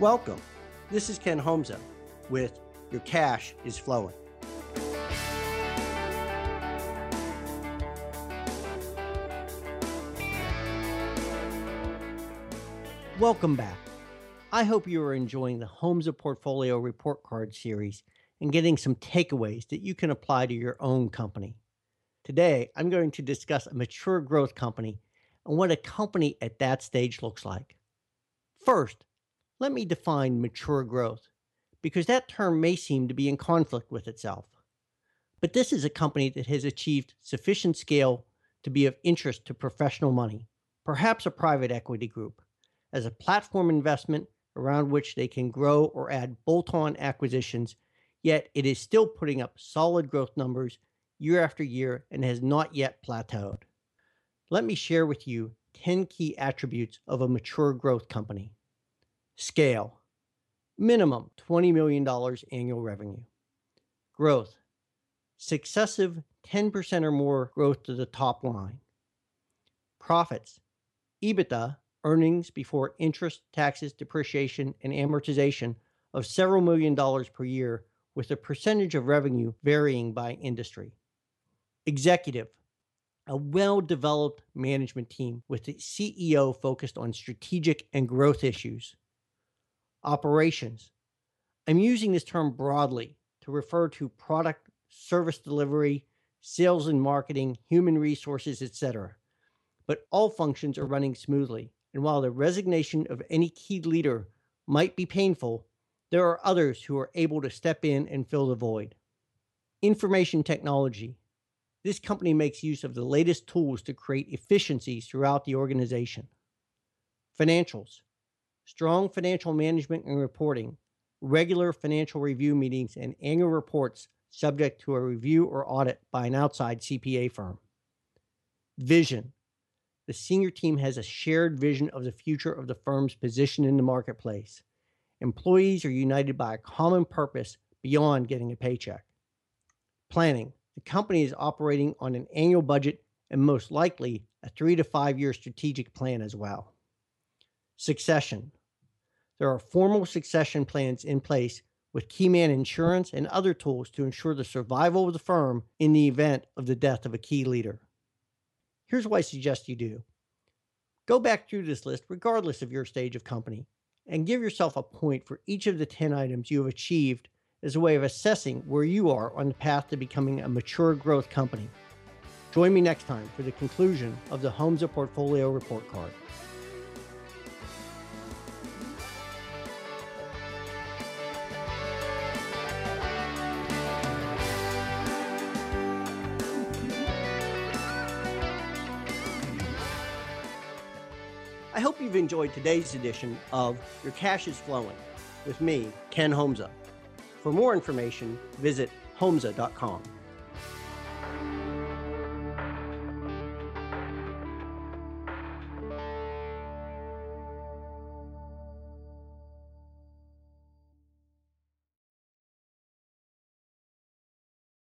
Welcome. This is Ken Homza with Your Cash is Flowing. Welcome back. I hope you are enjoying the Homza Portfolio Report Card series and getting some takeaways that you can apply to your own company. Today, I'm going to discuss a mature growth company and what a company at that stage looks like. First, let me define mature growth, because that term may seem to be in conflict with itself. But this is a company that has achieved sufficient scale to be of interest to professional money, perhaps a private equity group, as a platform investment around which they can grow or add bolt on acquisitions, yet it is still putting up solid growth numbers year after year and has not yet plateaued. Let me share with you 10 key attributes of a mature growth company. Scale minimum $20 million annual revenue. Growth successive 10% or more growth to the top line. Profits EBITDA, earnings before interest, taxes, depreciation, and amortization of several million dollars per year, with a percentage of revenue varying by industry. Executive a well developed management team with the CEO focused on strategic and growth issues operations. I'm using this term broadly to refer to product, service delivery, sales and marketing, human resources, etc. But all functions are running smoothly. And while the resignation of any key leader might be painful, there are others who are able to step in and fill the void. Information technology. This company makes use of the latest tools to create efficiencies throughout the organization. Financials strong financial management and reporting, regular financial review meetings, and annual reports subject to a review or audit by an outside CPA firm. Vision. The senior team has a shared vision of the future of the firm's position in the marketplace. Employees are united by a common purpose beyond getting a paycheck. Planning. The company is operating on an annual budget and most likely a three to five year strategic plan as well. Succession. There are formal succession plans in place with Keyman Insurance and other tools to ensure the survival of the firm in the event of the death of a key leader. Here's what I suggest you do go back through this list, regardless of your stage of company, and give yourself a point for each of the 10 items you have achieved as a way of assessing where you are on the path to becoming a mature growth company. Join me next time for the conclusion of the Homza Portfolio Report Card. I hope you've enjoyed today's edition of Your Cash is Flowing with me, Ken Homza. For more information, visit homza.com.